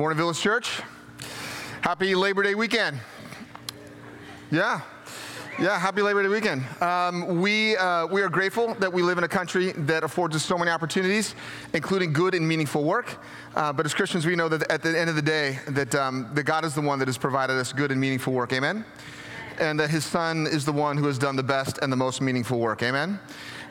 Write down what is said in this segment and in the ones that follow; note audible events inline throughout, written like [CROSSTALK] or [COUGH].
Morning Village Church. Happy Labor Day weekend. Yeah. Yeah, happy Labor Day weekend. Um, we, uh, we are grateful that we live in a country that affords us so many opportunities, including good and meaningful work. Uh, but as Christians, we know that at the end of the day, that, um, that God is the one that has provided us good and meaningful work. Amen? And that His Son is the one who has done the best and the most meaningful work. Amen?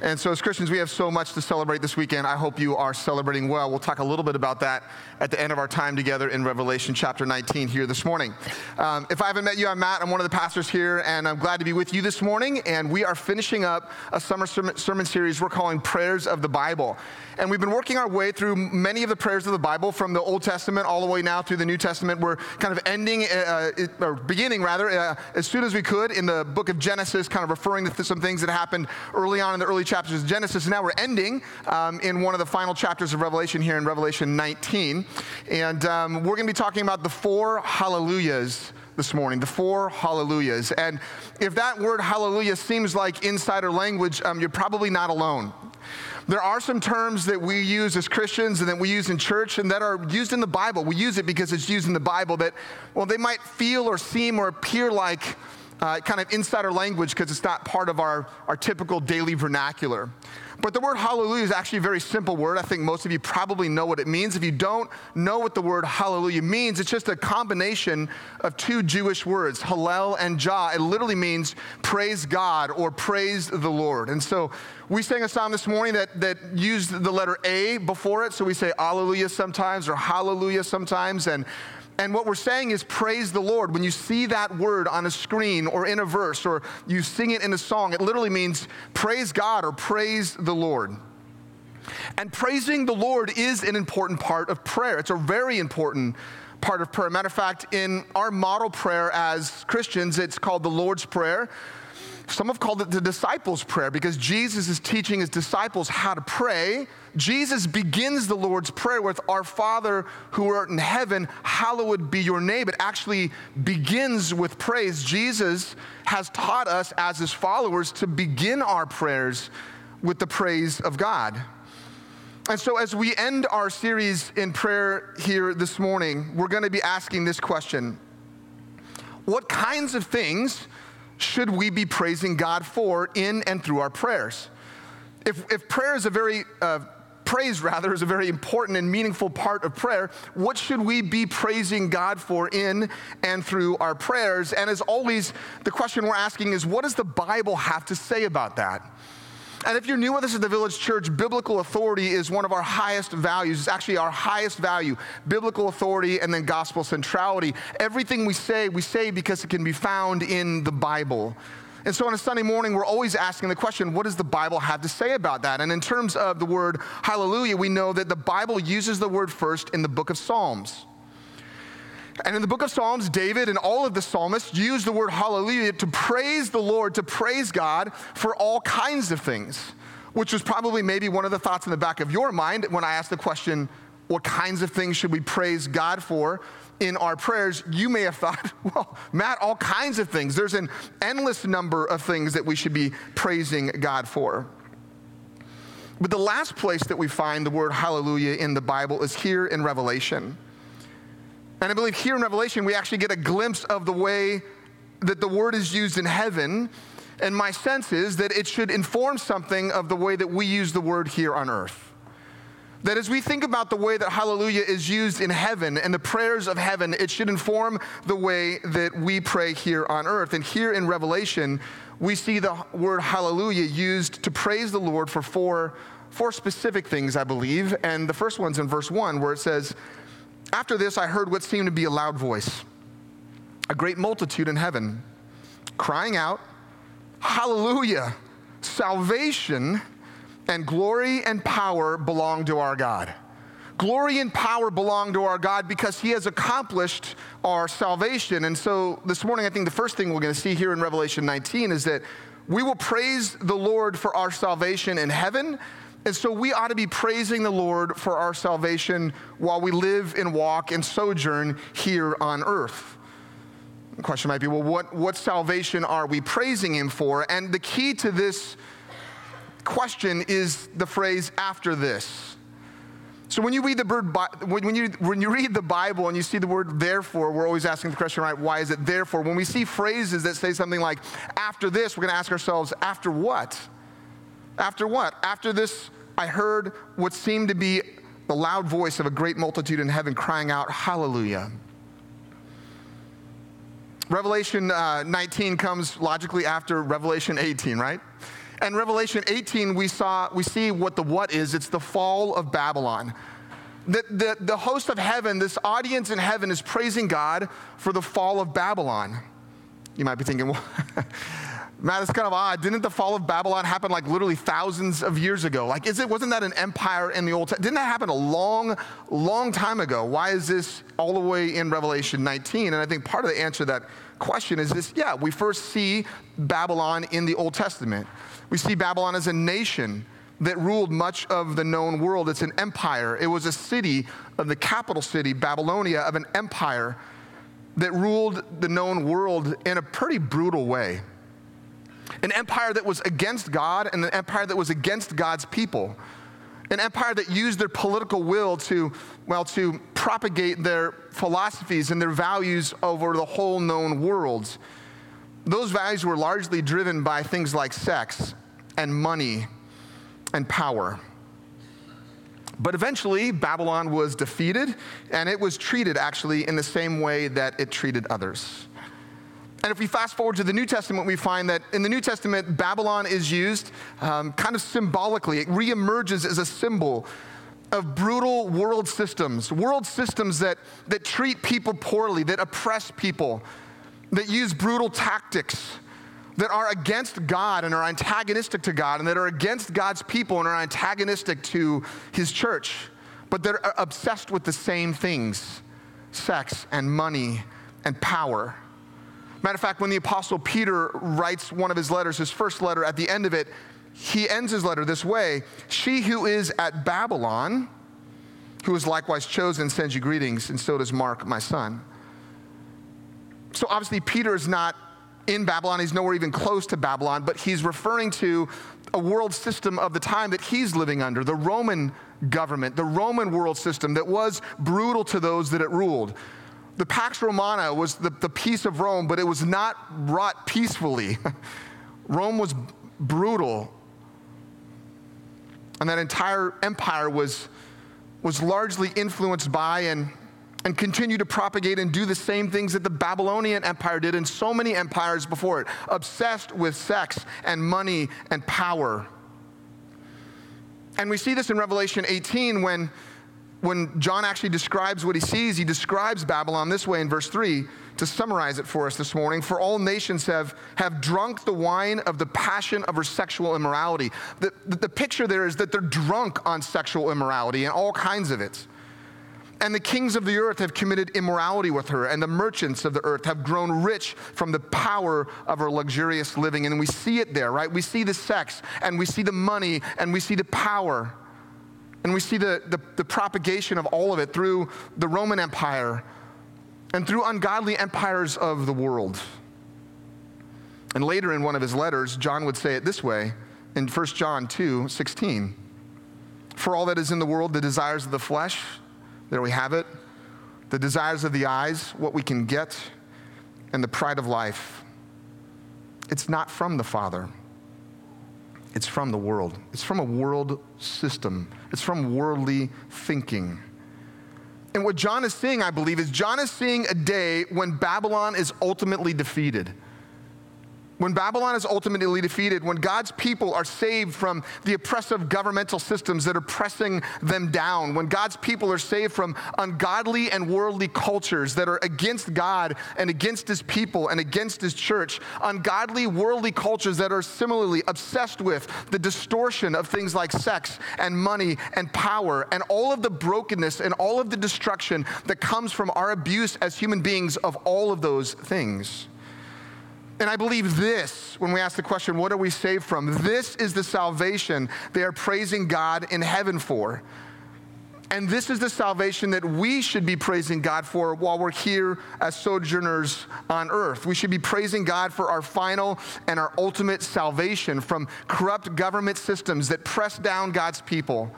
And so, as Christians, we have so much to celebrate this weekend. I hope you are celebrating well. We'll talk a little bit about that at the end of our time together in Revelation chapter 19 here this morning. Um, if I haven't met you, I'm Matt. I'm one of the pastors here, and I'm glad to be with you this morning. And we are finishing up a summer sermon series we're calling Prayers of the Bible. And we've been working our way through many of the prayers of the Bible from the Old Testament all the way now through the New Testament. We're kind of ending, uh, or beginning rather, uh, as soon as we could in the book of Genesis, kind of referring to some things that happened early on in the early chapters of Genesis. And now we're ending um, in one of the final chapters of Revelation here in Revelation 19. And um, we're going to be talking about the four hallelujahs this morning, the four hallelujahs. And if that word hallelujah seems like insider language, um, you're probably not alone. There are some terms that we use as Christians and that we use in church and that are used in the Bible. We use it because it's used in the Bible that, well, they might feel or seem or appear like uh, kind of insider language because it's not part of our, our typical daily vernacular. But the word hallelujah is actually a very simple word. I think most of you probably know what it means. If you don't know what the word hallelujah means, it's just a combination of two Jewish words, hallel and jah. It literally means praise God or praise the Lord. And so we sang a song this morning that, that used the letter A before it. So we say alleluia sometimes or hallelujah sometimes. And and what we're saying is praise the Lord. When you see that word on a screen or in a verse or you sing it in a song, it literally means praise God or praise the Lord. And praising the Lord is an important part of prayer. It's a very important part of prayer. Matter of fact, in our model prayer as Christians, it's called the Lord's Prayer. Some have called it the disciples' prayer because Jesus is teaching his disciples how to pray. Jesus begins the Lord's Prayer with, Our Father who art in heaven, hallowed be your name. It actually begins with praise. Jesus has taught us as his followers to begin our prayers with the praise of God. And so, as we end our series in prayer here this morning, we're going to be asking this question What kinds of things should we be praising God for in and through our prayers? If, if prayer is a very, uh, praise rather, is a very important and meaningful part of prayer, what should we be praising God for in and through our prayers? And as always, the question we're asking is what does the Bible have to say about that? And if you're new with us at the Village Church, biblical authority is one of our highest values. It's actually our highest value biblical authority and then gospel centrality. Everything we say, we say because it can be found in the Bible. And so on a Sunday morning, we're always asking the question, what does the Bible have to say about that? And in terms of the word hallelujah, we know that the Bible uses the word first in the book of Psalms. And in the book of Psalms, David and all of the psalmists use the word hallelujah to praise the Lord, to praise God for all kinds of things, which was probably maybe one of the thoughts in the back of your mind when I asked the question, what kinds of things should we praise God for in our prayers? You may have thought, [LAUGHS] well, Matt, all kinds of things. There's an endless number of things that we should be praising God for. But the last place that we find the word hallelujah in the Bible is here in Revelation. And I believe here in Revelation, we actually get a glimpse of the way that the word is used in heaven. And my sense is that it should inform something of the way that we use the word here on earth. That as we think about the way that hallelujah is used in heaven and the prayers of heaven, it should inform the way that we pray here on earth. And here in Revelation, we see the word hallelujah used to praise the Lord for four, four specific things, I believe. And the first one's in verse one, where it says, after this, I heard what seemed to be a loud voice, a great multitude in heaven, crying out, Hallelujah! Salvation and glory and power belong to our God. Glory and power belong to our God because He has accomplished our salvation. And so this morning, I think the first thing we're going to see here in Revelation 19 is that we will praise the Lord for our salvation in heaven and so we ought to be praising the Lord for our salvation while we live and walk and sojourn here on earth. The question might be well, what, what salvation are we praising Him for? And the key to this question is the phrase after this. So when you read the word, when you, when you read the Bible and you see the word therefore, we're always asking the question, right, why is it therefore? When we see phrases that say something like, after this, we're going to ask ourselves, after what? After what? After this, I heard what seemed to be the loud voice of a great multitude in heaven crying out, Hallelujah. Revelation uh, 19 comes logically after Revelation 18, right? And Revelation 18, we saw, we see what the what is. It's the fall of Babylon. The, the, the host of heaven, this audience in heaven, is praising God for the fall of Babylon. You might be thinking, [LAUGHS] well, Matt, it's kind of odd. Didn't the fall of Babylon happen like literally thousands of years ago? Like, is it, wasn't that an empire in the Old Testament? Didn't that happen a long, long time ago? Why is this all the way in Revelation 19? And I think part of the answer to that question is this yeah, we first see Babylon in the Old Testament. We see Babylon as a nation that ruled much of the known world. It's an empire. It was a city of the capital city, Babylonia, of an empire that ruled the known world in a pretty brutal way. An empire that was against God and an empire that was against God's people. An empire that used their political will to, well, to propagate their philosophies and their values over the whole known world. Those values were largely driven by things like sex and money and power. But eventually, Babylon was defeated, and it was treated actually in the same way that it treated others. And if we fast forward to the New Testament, we find that in the New Testament, Babylon is used um, kind of symbolically. It reemerges as a symbol of brutal world systems, world systems that, that treat people poorly, that oppress people, that use brutal tactics, that are against God and are antagonistic to God, and that are against God's people and are antagonistic to his church, but that are obsessed with the same things sex and money and power. Matter of fact, when the Apostle Peter writes one of his letters, his first letter, at the end of it, he ends his letter this way She who is at Babylon, who is likewise chosen, sends you greetings, and so does Mark, my son. So obviously, Peter is not in Babylon. He's nowhere even close to Babylon, but he's referring to a world system of the time that he's living under, the Roman government, the Roman world system that was brutal to those that it ruled. The Pax Romana was the, the peace of Rome, but it was not wrought peacefully. [LAUGHS] Rome was brutal. And that entire empire was, was largely influenced by and, and continued to propagate and do the same things that the Babylonian Empire did and so many empires before it, obsessed with sex and money and power. And we see this in Revelation 18 when when John actually describes what he sees, he describes Babylon this way in verse 3 to summarize it for us this morning. For all nations have, have drunk the wine of the passion of her sexual immorality. The, the, the picture there is that they're drunk on sexual immorality and all kinds of it. And the kings of the earth have committed immorality with her, and the merchants of the earth have grown rich from the power of her luxurious living. And we see it there, right? We see the sex, and we see the money, and we see the power. And we see the, the, the, propagation of all of it through the Roman Empire and through ungodly empires of the world. And later in one of his letters, John would say it this way in 1 John 2 16. For all that is in the world, the desires of the flesh, there we have it, the desires of the eyes, what we can get, and the pride of life. It's not from the Father it's from the world. It's from a world system. It's from worldly thinking. And what John is seeing, I believe, is John is seeing a day when Babylon is ultimately defeated. When Babylon is ultimately defeated, when God's people are saved from the oppressive governmental systems that are pressing them down, when God's people are saved from ungodly and worldly cultures that are against God and against his people and against his church, ungodly worldly cultures that are similarly obsessed with the distortion of things like sex and money and power and all of the brokenness and all of the destruction that comes from our abuse as human beings of all of those things. And I believe this, when we ask the question, what are we saved from? This is the salvation they are praising God in heaven for. And this is the salvation that we should be praising God for while we're here as sojourners on earth. We should be praising God for our final and our ultimate salvation from corrupt government systems that press down God's people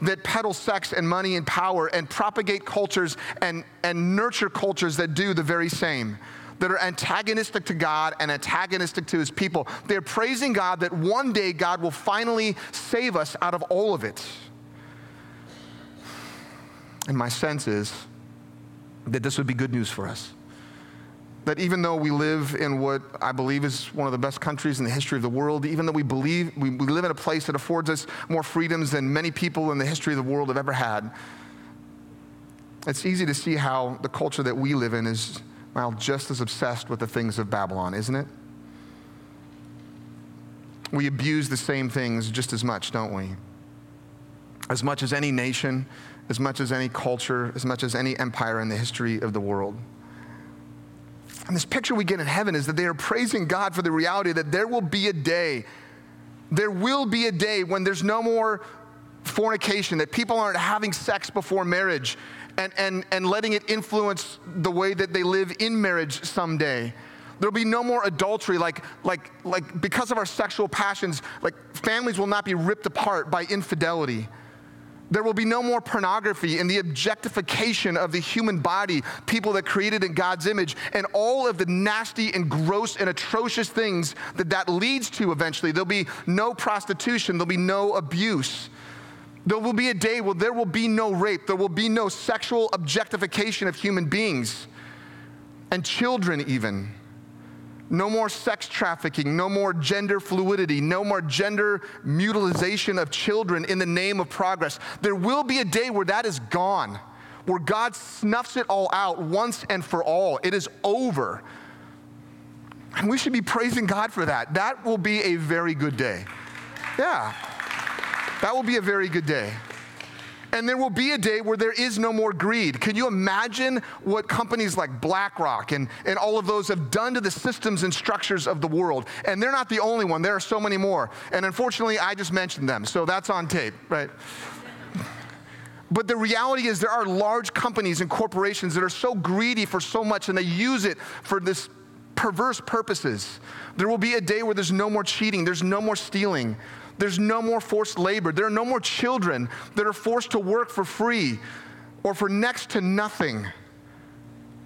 that peddle sex and money and power and propagate cultures and, and nurture cultures that do the very same that are antagonistic to God and antagonistic to his people. They're praising God that one day God will finally save us out of all of it. And my sense is that this would be good news for us. That even though we live in what I believe is one of the best countries in the history of the world, even though we believe we, we live in a place that affords us more freedoms than many people in the history of the world have ever had, it's easy to see how the culture that we live in is, well, just as obsessed with the things of Babylon, isn't it? We abuse the same things just as much, don't we? As much as any nation, as much as any culture, as much as any empire in the history of the world. And this picture we get in heaven is that they are praising God for the reality that there will be a day, there will be a day when there's no more fornication, that people aren't having sex before marriage and, and, and letting it influence the way that they live in marriage someday. There'll be no more adultery, like, like, like because of our sexual passions, like families will not be ripped apart by infidelity. There will be no more pornography and the objectification of the human body, people that created in God's image, and all of the nasty and gross and atrocious things that that leads to eventually. There'll be no prostitution, there'll be no abuse. There will be a day where there will be no rape, there will be no sexual objectification of human beings and children, even. No more sex trafficking, no more gender fluidity, no more gender mutilization of children in the name of progress. There will be a day where that is gone, where God snuffs it all out once and for all. It is over. And we should be praising God for that. That will be a very good day. Yeah, that will be a very good day. And there will be a day where there is no more greed. Can you imagine what companies like BlackRock and, and all of those have done to the systems and structures of the world? And they're not the only one, there are so many more. And unfortunately, I just mentioned them, so that's on tape, right? But the reality is, there are large companies and corporations that are so greedy for so much and they use it for this perverse purposes. There will be a day where there's no more cheating, there's no more stealing, there's no more forced labor. There are no more children that are forced to work for free or for next to nothing.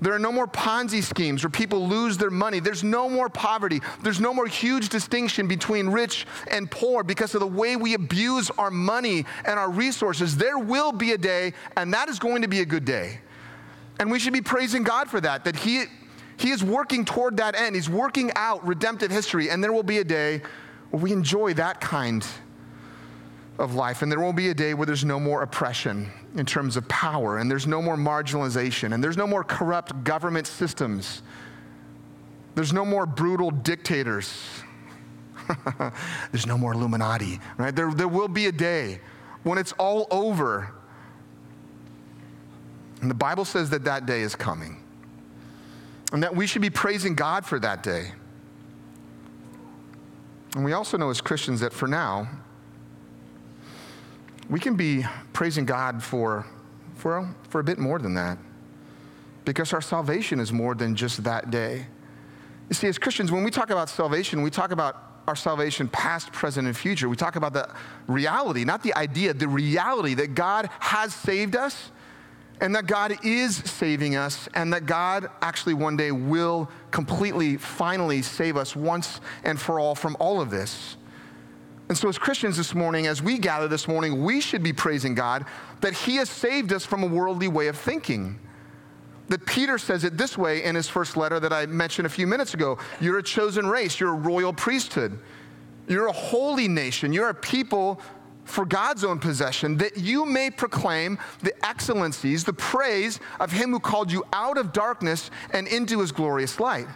There are no more Ponzi schemes where people lose their money. There's no more poverty. There's no more huge distinction between rich and poor because of the way we abuse our money and our resources. There will be a day, and that is going to be a good day. And we should be praising God for that, that He, he is working toward that end. He's working out redemptive history, and there will be a day we enjoy that kind of life, and there won't be a day where there's no more oppression in terms of power, and there's no more marginalization, and there's no more corrupt government systems. There's no more brutal dictators. [LAUGHS] there's no more Illuminati, right? There, there will be a day when it's all over. And the Bible says that that day is coming. And that we should be praising God for that day. And we also know as Christians that for now, we can be praising God for, for, for a bit more than that. Because our salvation is more than just that day. You see, as Christians, when we talk about salvation, we talk about our salvation past, present, and future. We talk about the reality, not the idea, the reality that God has saved us and that God is saving us, and that God actually one day will completely, finally save us once and for all from all of this. And so, as Christians this morning, as we gather this morning, we should be praising God that He has saved us from a worldly way of thinking. That Peter says it this way in his first letter that I mentioned a few minutes ago You're a chosen race, you're a royal priesthood, you're a holy nation, you're a people for God's own possession, that you may proclaim the excellencies, the praise of him who called you out of darkness and into his glorious light.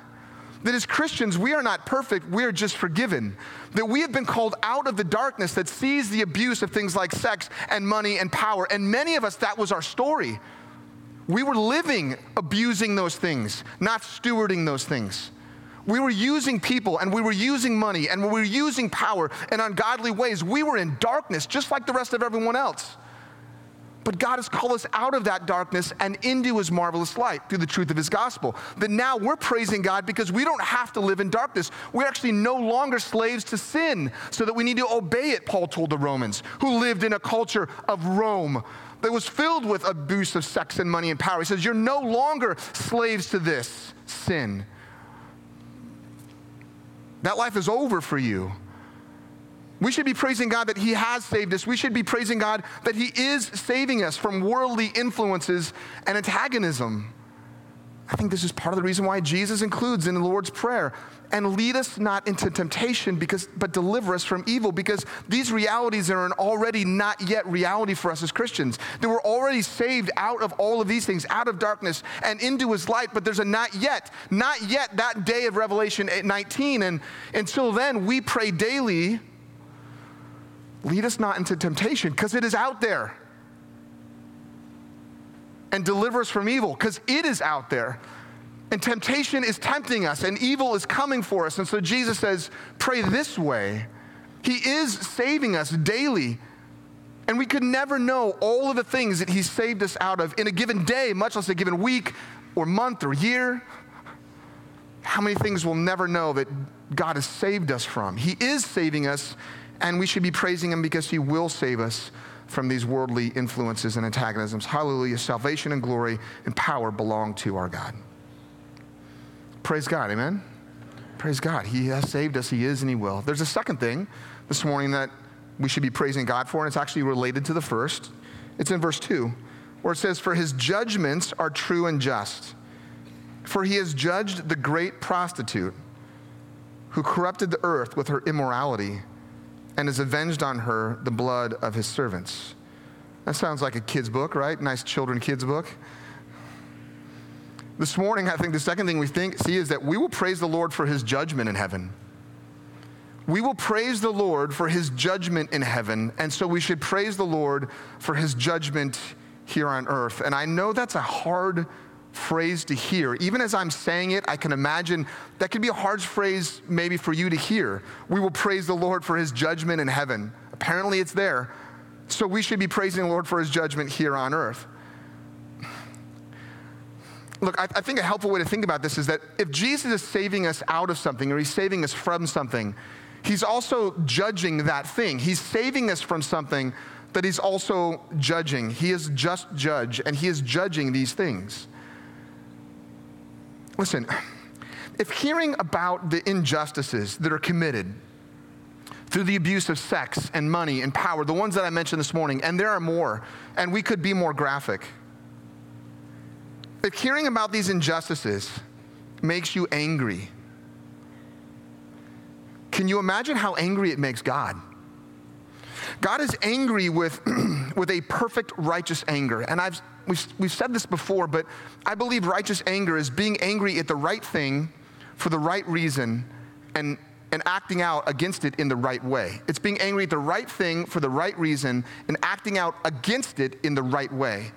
That as Christians, we are not perfect, we are just forgiven. That we have been called out of the darkness that sees the abuse of things like sex and money and power. And many of us, that was our story. We were living abusing those things, not stewarding those things. We were using people and we were using money and we were using power in ungodly ways. We were in darkness just like the rest of everyone else. But God has called us out of that darkness and into his marvelous light through the truth of his gospel. That now we're praising God because we don't have to live in darkness. We're actually no longer slaves to sin, so that we need to obey it, Paul told the Romans, who lived in a culture of Rome that was filled with abuse of sex and money and power. He says, You're no longer slaves to this sin. That life is over for you. We should be praising God that He has saved us. We should be praising God that He is saving us from worldly influences and antagonism. I think this is part of the reason why Jesus includes in the Lord's Prayer and lead us not into temptation because but deliver us from evil because these realities are an already not yet reality for us as Christians. That we're already saved out of all of these things, out of darkness and into his light, but there's a not yet, not yet that day of Revelation 19 and until then we pray daily lead us not into temptation because it is out there and deliver us from evil because it is out there. And temptation is tempting us, and evil is coming for us. And so Jesus says, Pray this way. He is saving us daily. And we could never know all of the things that He saved us out of in a given day, much less a given week or month or year. How many things we'll never know that God has saved us from? He is saving us, and we should be praising Him because He will save us from these worldly influences and antagonisms. Hallelujah. Salvation and glory and power belong to our God. Praise God. Amen. Praise God. He has saved us. He is and He will. There's a second thing this morning that we should be praising God for, and it's actually related to the first. It's in verse 2, where it says, For His judgments are true and just. For He has judged the great prostitute who corrupted the earth with her immorality and has avenged on her the blood of his servants. That sounds like a kid's book, right? Nice children kids book. This morning, I think the second thing we think, see is that we will praise the Lord for his judgment in heaven. We will praise the Lord for his judgment in heaven, and so we should praise the Lord for his judgment here on earth. And I know that's a hard phrase to hear. Even as I'm saying it, I can imagine that could be a hard phrase maybe for you to hear. We will praise the Lord for his judgment in heaven. Apparently, it's there. So we should be praising the Lord for his judgment here on earth. Look, I, I think a helpful way to think about this is that if Jesus is saving us out of something or he's saving us from something, he's also judging that thing. He's saving us from something that he's also judging. He is just judge, and he is judging these things. Listen, if hearing about the injustices that are committed through the abuse of sex and money and power, the ones that I mentioned this morning, and there are more, and we could be more graphic. If hearing about these injustices makes you angry, can you imagine how angry it makes God? God is angry with, [CLEARS THROAT] with a perfect righteous anger. And I've we've, we've said this before, but I believe righteous anger is being angry at the right thing for the right reason and, and acting out against it in the right way. It's being angry at the right thing for the right reason and acting out against it in the right way.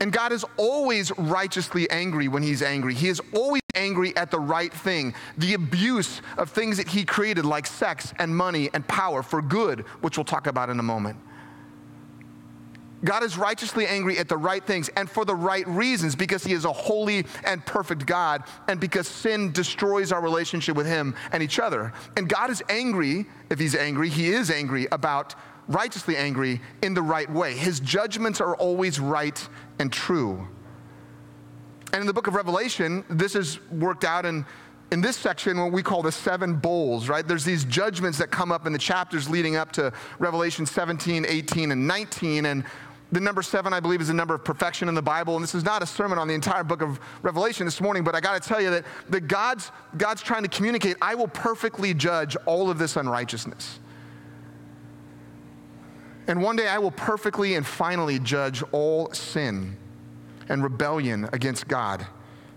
And God is always righteously angry when He's angry. He is always angry at the right thing. The abuse of things that He created, like sex and money and power, for good, which we'll talk about in a moment. God is righteously angry at the right things and for the right reasons because He is a holy and perfect God and because sin destroys our relationship with Him and each other. And God is angry, if He's angry, He is angry about righteously angry in the right way. His judgments are always right and true. And in the book of Revelation, this is worked out in in this section, what we call the seven bowls, right? There's these judgments that come up in the chapters leading up to Revelation 17, 18, and 19. And the number seven, I believe, is the number of perfection in the Bible. And this is not a sermon on the entire book of Revelation this morning, but I got to tell you that, that God's, God's trying to communicate I will perfectly judge all of this unrighteousness. And one day I will perfectly and finally judge all sin and rebellion against God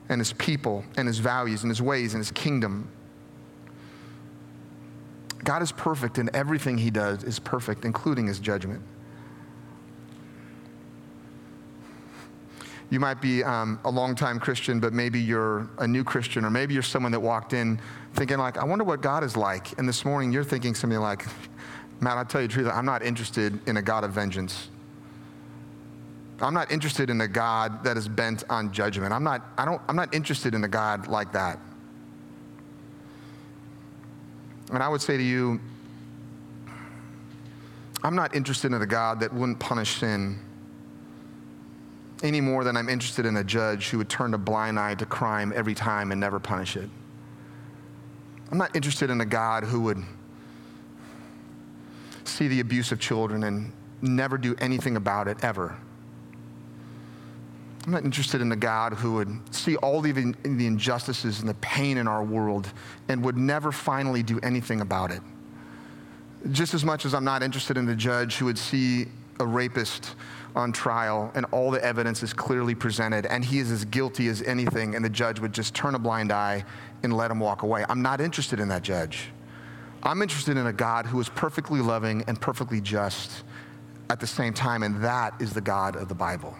and his people and his values and his ways and his kingdom. God is perfect, and everything he does is perfect, including his judgment. You might be um, a longtime Christian, but maybe you're a new Christian, or maybe you're someone that walked in thinking, like, I wonder what God is like. And this morning you're thinking something like, Matt, I'll tell you the truth, I'm not interested in a God of vengeance. I'm not interested in a God that is bent on judgment. I'm not, I don't, I'm not interested in a God like that. And I would say to you, I'm not interested in a God that wouldn't punish sin any more than I'm interested in a judge who would turn a blind eye to crime every time and never punish it. I'm not interested in a God who would see the abuse of children and never do anything about it ever. I'm not interested in a God who would see all the, the injustices and the pain in our world and would never finally do anything about it. Just as much as I'm not interested in a judge who would see a rapist on trial and all the evidence is clearly presented and he is as guilty as anything and the judge would just turn a blind eye and let him walk away. I'm not interested in that judge. I'm interested in a God who is perfectly loving and perfectly just at the same time, and that is the God of the Bible.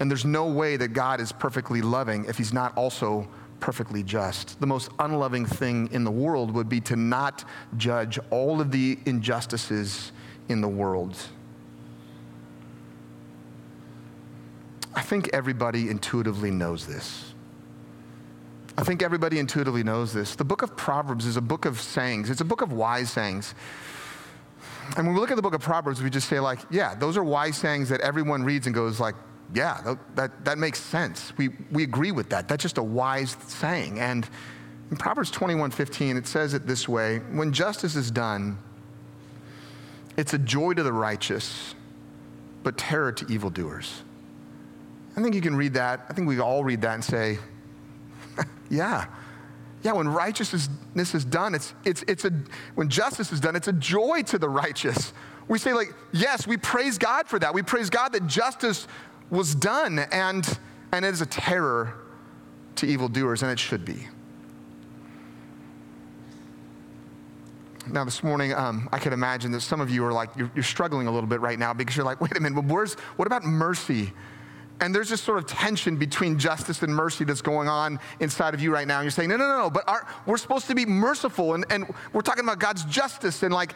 And there's no way that God is perfectly loving if he's not also perfectly just. The most unloving thing in the world would be to not judge all of the injustices in the world. I think everybody intuitively knows this. I think everybody intuitively knows this. The book of Proverbs is a book of sayings, it's a book of wise sayings. And when we look at the book of Proverbs, we just say, like, yeah, those are wise sayings that everyone reads and goes, like, yeah, that, that, that makes sense. We, we agree with that. That's just a wise saying. And in Proverbs 21 15, it says it this way When justice is done, it's a joy to the righteous, but terror to evildoers. I think you can read that. I think we all read that and say, [LAUGHS] yeah. Yeah, when righteousness is done, it's, it's, it's a, when justice is done, it's a joy to the righteous. We say, like, yes, we praise God for that. We praise God that justice was done, and, and it is a terror to evildoers, and it should be. Now, this morning, um, I could imagine that some of you are like, you're, you're, struggling a little bit right now because you're like, wait a minute, where's, what about mercy? And there's this sort of tension between justice and mercy that's going on inside of you right now. And you're saying, no, no, no, no, but our, we're supposed to be merciful, and, and we're talking about God's justice, and like,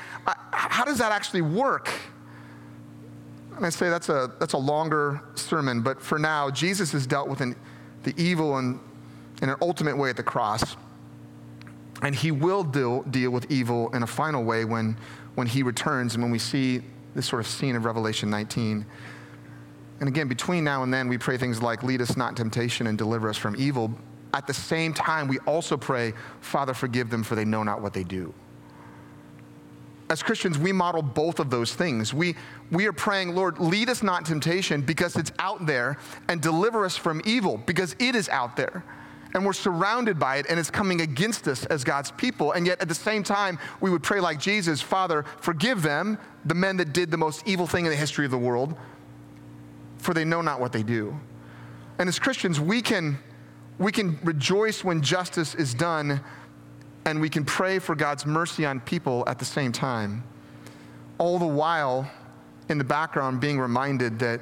how does that actually work? And I say that's a, that's a longer sermon, but for now, Jesus has dealt with an, the evil in, in an ultimate way at the cross. And he will deal, deal with evil in a final way when, when he returns and when we see this sort of scene of Revelation 19. And again, between now and then, we pray things like, lead us not in temptation and deliver us from evil. At the same time, we also pray, Father, forgive them, for they know not what they do as Christians, we model both of those things. We, we are praying, Lord, lead us not temptation because it's out there, and deliver us from evil because it is out there. And we're surrounded by it, and it's coming against us as God's people. And yet, at the same time, we would pray like Jesus Father, forgive them, the men that did the most evil thing in the history of the world, for they know not what they do. And as Christians, we can, we can rejoice when justice is done and we can pray for God's mercy on people at the same time. All the while, in the background, being reminded that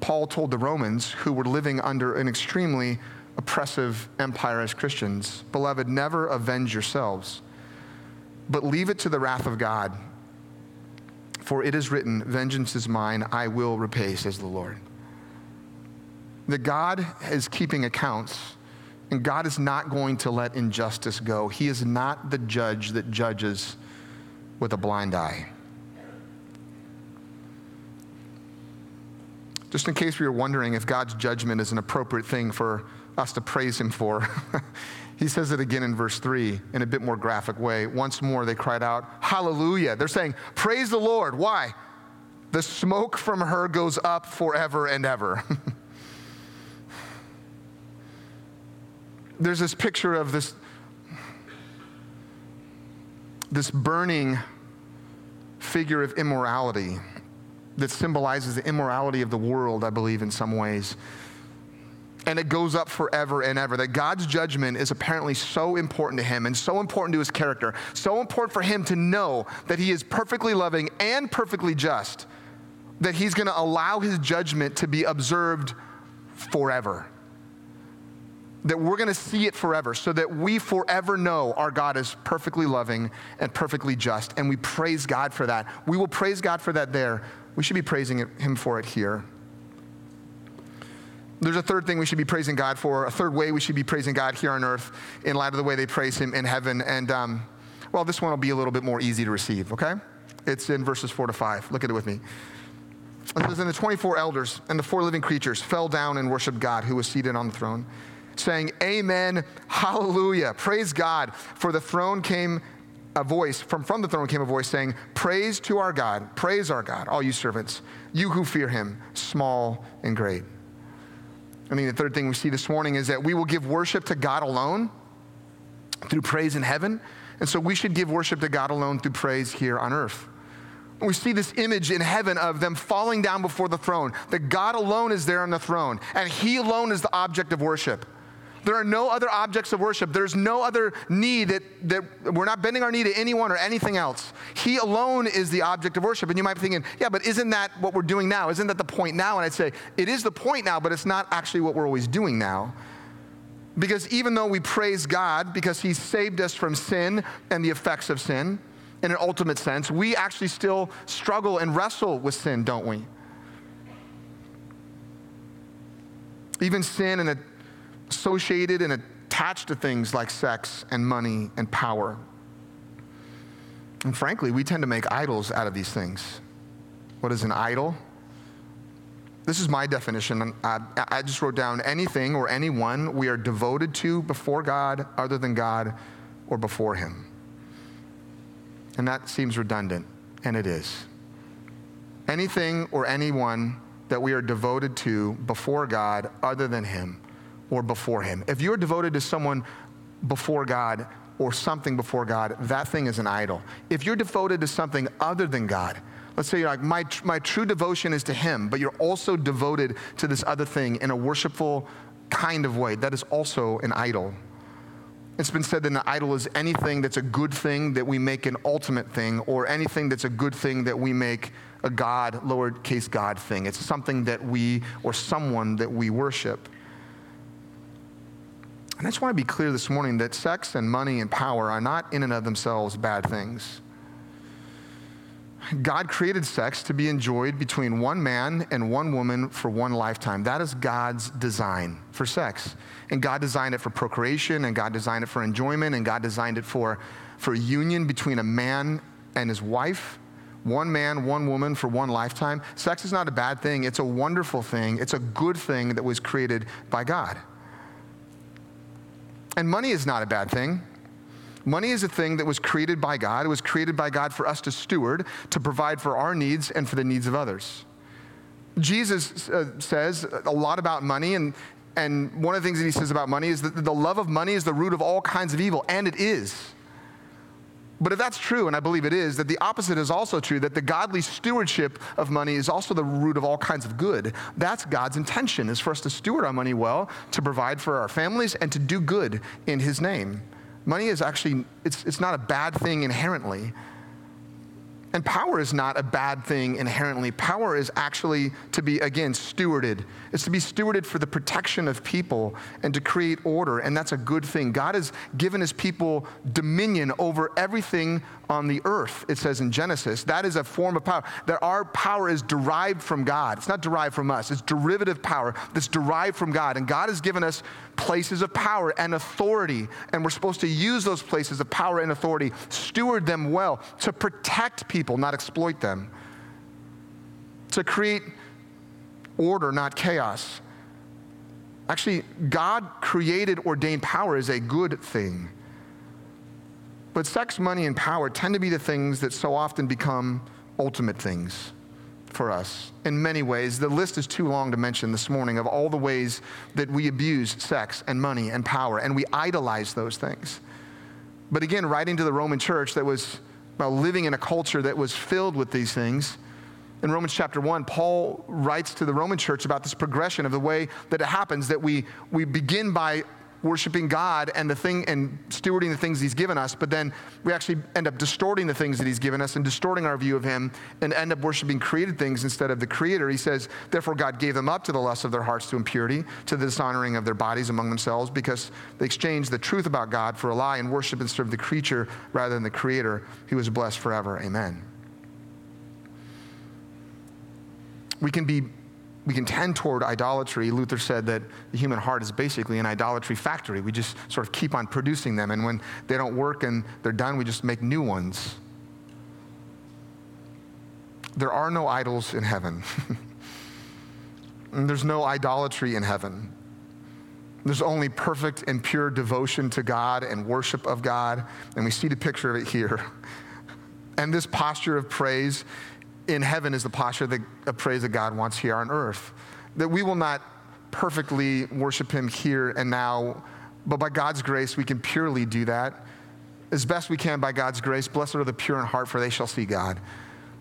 Paul told the Romans, who were living under an extremely oppressive empire as Christians, Beloved, never avenge yourselves, but leave it to the wrath of God. For it is written, Vengeance is mine, I will repay, says the Lord. That God is keeping accounts and God is not going to let injustice go. He is not the judge that judges with a blind eye. Just in case we were wondering if God's judgment is an appropriate thing for us to praise Him for, [LAUGHS] he says it again in verse 3 in a bit more graphic way. Once more, they cried out, Hallelujah. They're saying, Praise the Lord. Why? The smoke from her goes up forever and ever. [LAUGHS] there's this picture of this, this burning figure of immorality that symbolizes the immorality of the world, I believe, in some ways. And it goes up forever and ever. That God's judgment is apparently so important to him and so important to his character, so important for him to know that he is perfectly loving and perfectly just, that he's going to allow his judgment to be observed forever that we're going to see it forever so that we forever know our God is perfectly loving and perfectly just. And we praise God for that. We will praise God for that there, we should be praising Him for it here. There's a third thing we should be praising God for, a third way we should be praising God here on earth in light of the way they praise Him in heaven. And, um, well, this one will be a little bit more easy to receive, okay? It's in verses four to five. Look at it with me. It says, And the 24 elders and the four living creatures fell down and worshiped God who was seated on the throne, saying, Amen, hallelujah, praise God. For the throne came a voice, from, from the throne came a voice saying, Praise to our God, praise our God, all you servants, you who fear him, small and great. I think the third thing we see this morning is that we will give worship to God alone through praise in heaven. And so we should give worship to God alone through praise here on earth. We see this image in heaven of them falling down before the throne, that God alone is there on the throne, and He alone is the object of worship. There are no other objects of worship. There's no other need that, that we're not bending our knee to anyone or anything else. He alone is the object of worship. And you might be thinking, yeah, but isn't that what we're doing now? Isn't that the point now? And I'd say, it is the point now, but it's not actually what we're always doing now. Because even though we praise God because He saved us from sin and the effects of sin, in an ultimate sense, we actually still struggle and wrestle with sin, don't we? Even sin and a associated and attached to things like sex and money and power. And frankly, we tend to make idols out of these things. What is an idol? This is my definition. I, I, just wrote down anything or anyone we are devoted to before God other than God or before Him. And that seems redundant, and it is. Anything or anyone that we are devoted to before God other than Him or before Him. If you're devoted to someone before God or something before God, that thing is an idol. If you're devoted to something other than God, let's say you're like my, my true devotion is to Him, but you're also devoted to this other thing in a worshipful kind of way, that is also an idol. It's been said that an idol is anything that's a good thing that we make an ultimate thing, or anything that's a good thing that we make a God, lowercase God thing. It's something that we, or someone that we worship. And I just want to be clear this morning that sex and money and power are not in and of themselves bad things. God created sex to be enjoyed between one man and one woman for one lifetime. That is God's design for sex. And God designed it for procreation, and God designed it for enjoyment, and God designed it for, for union between a man and his wife. One man, one woman for one lifetime. Sex is not a bad thing, it's a wonderful thing, it's a good thing that was created by God. And money is not a bad thing. Money is a thing that was created by God. It was created by God for us to steward, to provide for our needs and for the needs of others. Jesus uh, says a lot about money, and, and one of the things that he says about money is that the love of money is the root of all kinds of evil, and it is. But if that's true, and I believe it is, that the opposite is also true, that the godly stewardship of money is also the root of all kinds of good. That's God's intention, is for us to steward our money well, to provide for our families, and to do good in His name. Money is actually, it's, it's not a bad thing inherently. And power is not a bad thing inherently. Power is actually to be, again, stewarded. It's to be stewarded for the protection of people and to create order, and that's a good thing. God has given his people dominion over everything on the earth, it says in Genesis. That is a form of power. That our power is derived from God. It's not derived from us, it's derivative power that's derived from God. And God has given us places of power and authority, and we're supposed to use those places of power and authority, steward them well, to protect people, not exploit them, to create order, not chaos. Actually, God created ordained power is a good thing. But sex, money, and power tend to be the things that so often become ultimate things for us in many ways. The list is too long to mention this morning of all the ways that we abuse sex and money and power, and we idolize those things. But again, writing to the Roman church that was well, living in a culture that was filled with these things, in Romans chapter 1, Paul writes to the Roman church about this progression of the way that it happens that we, we begin by worshiping God and the thing and stewarding the things He's given us, but then we actually end up distorting the things that He's given us and distorting our view of Him and end up worshiping created things instead of the Creator. He says, Therefore, God gave them up to the lust of their hearts to impurity, to the dishonoring of their bodies among themselves, because they exchanged the truth about God for a lie and worship and serve the creature rather than the Creator. He was blessed forever. Amen. We can be we can tend toward idolatry. Luther said that the human heart is basically an idolatry factory. We just sort of keep on producing them, and when they don't work and they're done, we just make new ones. There are no idols in heaven. [LAUGHS] there's no idolatry in heaven. There's only perfect and pure devotion to God and worship of God, and we see the picture of it here. [LAUGHS] And this posture of praise in heaven is the posture that, of praise that God wants here on earth. That we will not perfectly worship Him here and now, but by God's grace, we can purely do that as best we can by God's grace. Blessed are the pure in heart, for they shall see God.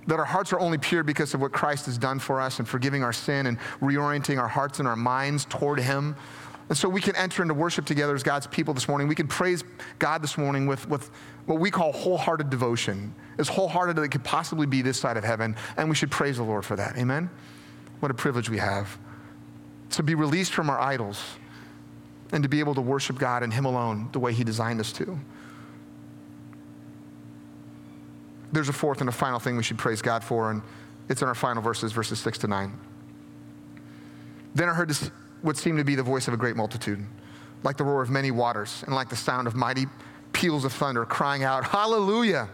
That our hearts are only pure because of what Christ has done for us and forgiving our sin and reorienting our hearts and our minds toward Him. And so we can enter into worship together as God's people this morning. We can praise God this morning with, with what we call wholehearted devotion, as wholehearted as it could possibly be this side of heaven. And we should praise the Lord for that. Amen? What a privilege we have to be released from our idols and to be able to worship God and Him alone the way He designed us to. There's a fourth and a final thing we should praise God for, and it's in our final verses, verses six to nine. Then I heard this what seemed to be the voice of a great multitude, like the roar of many waters, and like the sound of mighty peals of thunder, crying out, Hallelujah!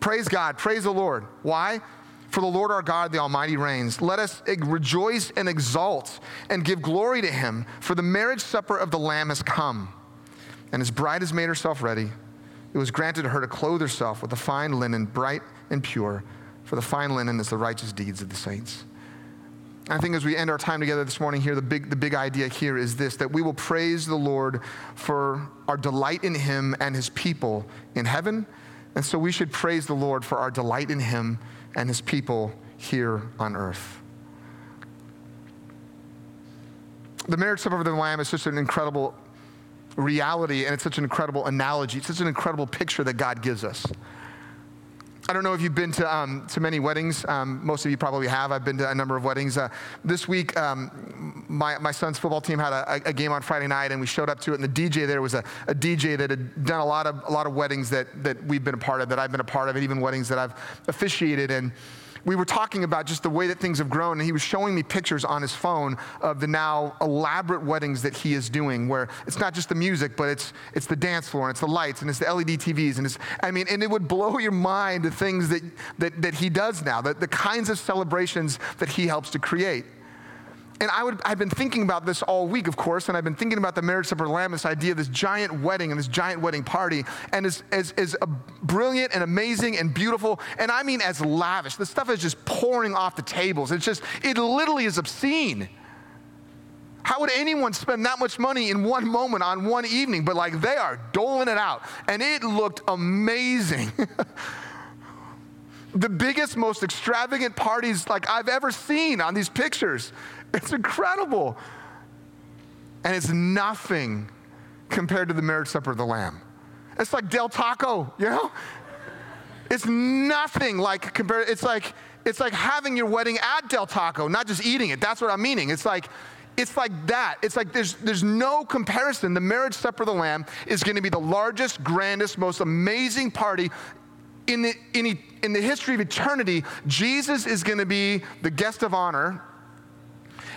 Praise God, praise the Lord. Why? For the Lord our God, the Almighty, reigns. Let us rejoice and exult and give glory to him, for the marriage supper of the Lamb has come, and his bride has made herself ready. It was granted to her to clothe herself with the fine linen, bright and pure, for the fine linen is the righteous deeds of the saints. I think as we end our time together this morning here, the big, the big idea here is this that we will praise the Lord for our delight in Him and His people in heaven. And so we should praise the Lord for our delight in Him and His people here on earth. The marriage supper of the Lamb is such an incredible reality and it's such an incredible analogy. It's such an incredible picture that God gives us. I don't know if you've been to, um, to many weddings. Um, most of you probably have. I've been to a number of weddings. Uh, this week, um, my, my son's football team had a, a, game on Friday night, and we showed up to it. And the DJ there was a, a DJ that had done a lot of, a lot of weddings that, that we've been a part of, that I've been a part of, and even weddings that I've officiated. And we were talking about just the way that things have grown, and he was showing me pictures on his phone of the now elaborate weddings that he is doing, where it's not just the music, but it's it's the dance floor, and it's the lights, and it's the LED TVs, and it's I mean, and it would blow your mind the things that that, that he does now, the, the kinds of celebrations that he helps to create and I would, I've been thinking about this all week, of course, and I've been thinking about the marriage supper Lamb, this idea of this giant wedding and this giant wedding party, and as, as, as brilliant and amazing and beautiful, and I mean as lavish. The stuff is just pouring off the tables. It's just, it literally is obscene. How would anyone spend that much money in one moment on one evening? But like they are doling it out, and it looked amazing. [LAUGHS] the biggest, most extravagant parties like I've ever seen on these pictures. It's incredible. And it's nothing compared to the marriage supper of the Lamb. It's like Del Taco, you know? It's nothing like compared, it's like, it's like having your wedding at Del Taco, not just eating it. That's what I'm meaning. It's like, it's like that. It's like there's, there's no comparison. The marriage supper of the Lamb is going to be the largest, grandest, most amazing party in the, in, in the history of eternity. Jesus is going to be the guest of honor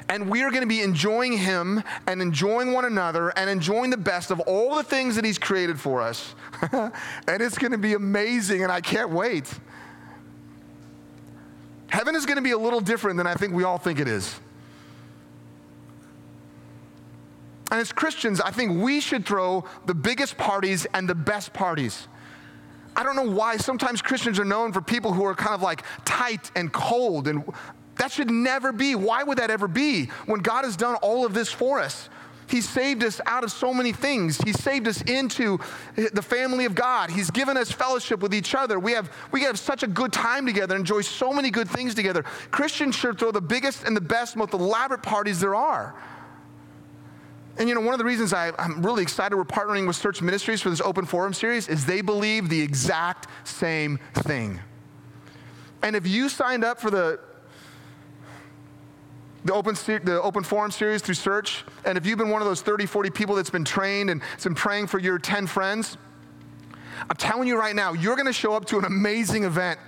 and we are going to be enjoying Him and enjoying one another and enjoying the best of all the things that He's created for us. [LAUGHS] and it's going to be amazing, and I can't wait. Heaven is going to be a little different than I think we all think it is. And as Christians, I think we should throw the biggest parties and the best parties. I don't know why sometimes Christians are known for people who are kind of like tight and cold and that should never be. Why would that ever be when God has done all of this for us? He saved us out of so many things. He saved us into the family of God. He's given us fellowship with each other. We have, we have such a good time together, enjoy so many good things together. Christians should throw the biggest and the best, most elaborate parties there are. And you know, one of the reasons I, am really excited we're partnering with Search Ministries for this open forum series is they believe the exact same thing. And if you signed up for the the open, the open forum series through search. And if you've been one of those 30, 40 people that's been trained and has been praying for your 10 friends, I'm telling you right now, you're going to show up to an amazing event.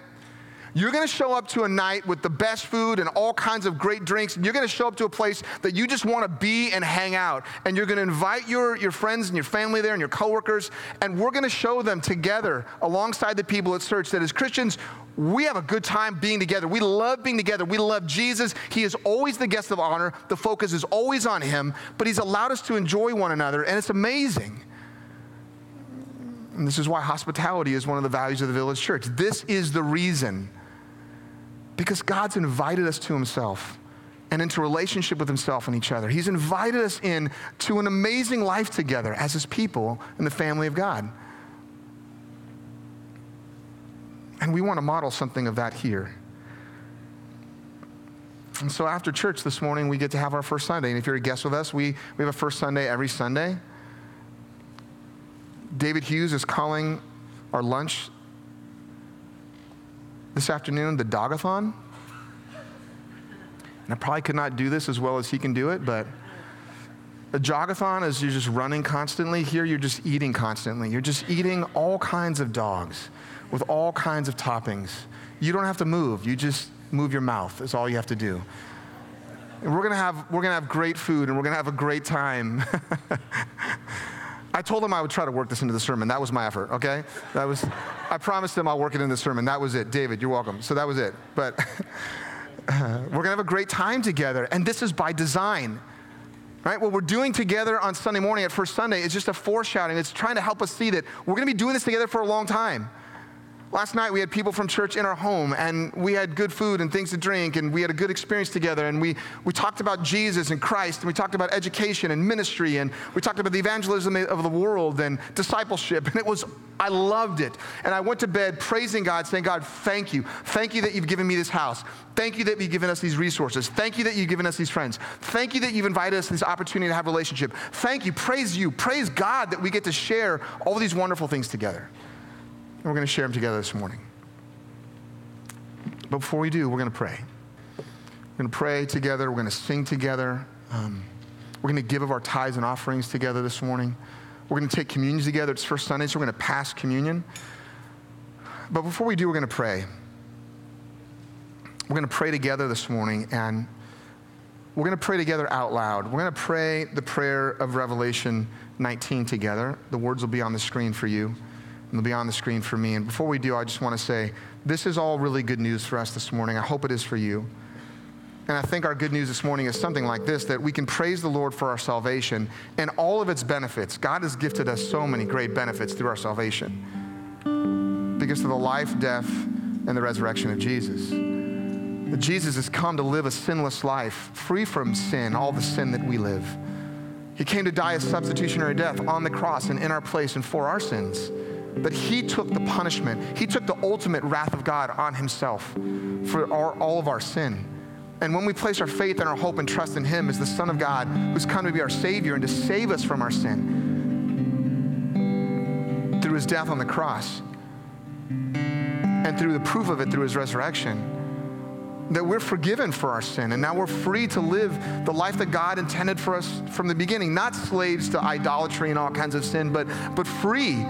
You're going to show up to a night with the best food and all kinds of great drinks. And you're going to show up to a place that you just want to be and hang out. And you're going to invite your, your friends and your family there and your coworkers. And we're going to show them together alongside the people at Search that as Christians, we have a good time being together. We love being together. We love Jesus. He is always the guest of honor. The focus is always on Him, but He's allowed us to enjoy one another. And it's amazing. And this is why hospitality is one of the values of the Village Church. This is the reason because God's invited us to Himself and into relationship with Himself and each other. He's invited us in to an amazing life together as His people in the family of God. And we want to model something of that here. And so after church this morning, we get to have our first Sunday. And if you're a guest with us, we, we have a first Sunday every Sunday. David Hughes is calling our lunch this afternoon the Dogathon. And I probably could not do this as well as he can do it, but a jogathon is you're just running constantly. Here, you're just eating constantly. You're just eating all kinds of dogs with all kinds of toppings. You don't have to move, you just move your mouth, is all you have to do. And we're gonna have, we're gonna have great food and we're gonna have a great time. [LAUGHS] I told him I would try to work this into the sermon. That was my effort, okay? That was, I promised him I'll work it in the sermon. That was it. David, you're welcome. So that was it. But [LAUGHS] we're going to have a great time together. And this is by design, right? What we're doing together on Sunday morning at First Sunday is just a foreshadowing. It's trying to help us see that we're going to be doing this together for a long time. Last night we had people from church in our home and we had good food and things to drink and we had a good experience together and we, we talked about Jesus and Christ and we talked about education and ministry and we talked about the evangelism of the world and discipleship [LAUGHS] and it was, I loved it. And I went to bed praising God, saying, God, thank you. Thank you that you've given me this house. Thank you that you've given us these resources. Thank you that you've given us these friends. Thank you that you've invited us this opportunity to have relationship. Thank you. Praise you. Praise God that we get to share all these wonderful things together. And we're going to share them together this morning. But before we do, we're going to pray. We're going to pray together. We're going to sing together. Um, we're going to give of our tithes and offerings together this morning. We're going to take communion together. It's First Sunday, so we're going to pass communion. But before we do, we're going to pray. We're going to pray together this morning, and we're going to pray together out loud. We're going to pray the prayer of Revelation 19 together. The words will be on the screen for you they'll be on the screen for me. And before we do, I just want to say this is all really good news for us this morning. I hope it is for you. And I think our good news this morning is something like this that we can praise the Lord for our salvation and all of its benefits. God has gifted us so many great benefits through our salvation because of the life, death, and the resurrection of Jesus. Jesus has come to live a sinless life, free from sin, all the sin that we live. He came to die a substitutionary death on the cross and in our place and for our sins. But he took the punishment, he took the ultimate wrath of God on himself for our, all of our sin. And when we place our faith and our hope and trust in him as the Son of God who's come to be our Savior and to save us from our sin through his death on the cross and through the proof of it through his resurrection, that we're forgiven for our sin and now we're free to live the life that God intended for us from the beginning, not slaves to idolatry and all kinds of sin, but, but free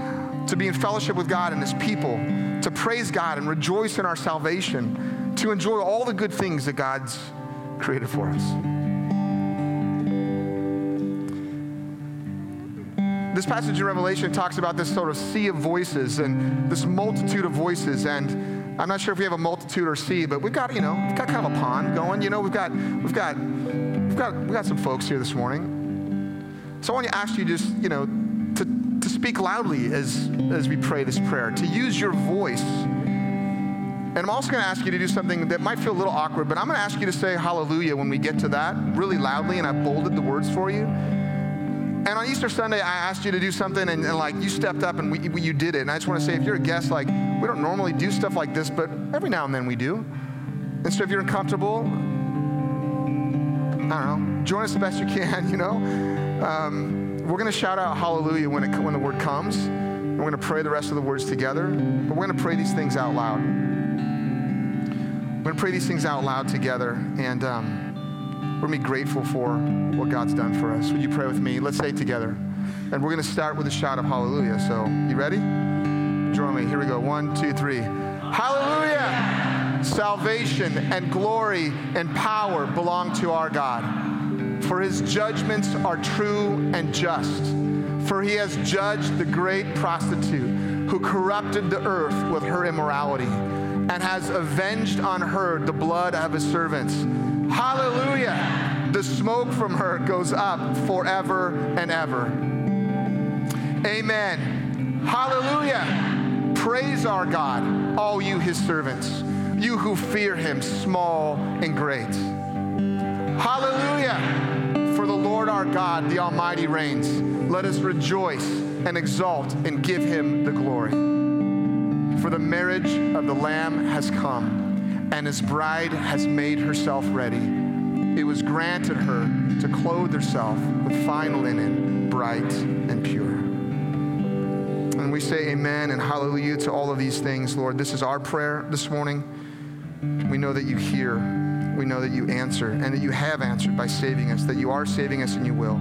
to be in fellowship with God and His people, to praise God and rejoice in our salvation, to enjoy all the good things that God's created for us. This passage in Revelation talks about this sort of sea of voices and this multitude of voices. And I'm not sure if we have a multitude or sea, but we've got, you know, we've got kind of a pond going. You know, we've got, we've got, we've got, we've got some folks here this morning. So I want to ask you just, you know, speak loudly as, as we pray this prayer, to use your voice. And I'm also going to ask you to do something that might feel a little awkward, but I'm going to ask you to say hallelujah when we get to that really loudly, and I bolded the words for you. And on Easter Sunday, I asked you to do something, and, and like you stepped up and we, we, you did it. And I just want to say, if you're a guest, like we don't normally do stuff like this, but every now and then we do. And so if you're uncomfortable, I don't know, join us the best you can, [LAUGHS] you know. Um, we're going to shout out hallelujah when, it, when the word comes. We're going to pray the rest of the words together. But we're going to pray these things out loud. We're going to pray these things out loud together. And um, we're going to be grateful for what God's done for us. Would you pray with me? Let's say it together. And we're going to start with a shout of hallelujah. So, you ready? Join me. Here we go. One, two, three. Hallelujah! salvation and glory and power belong to our God. For his judgments are true and just. For he has judged the great prostitute who corrupted the earth with her immorality and has avenged on her the blood of his servants. Hallelujah! The smoke from her goes up forever and ever. Amen. Hallelujah. Praise our God, all you his servants, you who fear him, small and great. Hallelujah. For the Lord our God, the Almighty reigns. Let us rejoice and exult and give him the glory. For the marriage of the Lamb has come, and his bride has made herself ready. It was granted her to clothe herself with fine linen, bright and pure. And we say amen and hallelujah to all of these things, Lord. This is our prayer this morning. We know that you hear, we know that you answer, and that you have answered by saving us, that you are saving us and you will.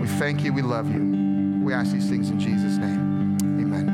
We thank you, we love you. We ask these things in Jesus' name. Amen.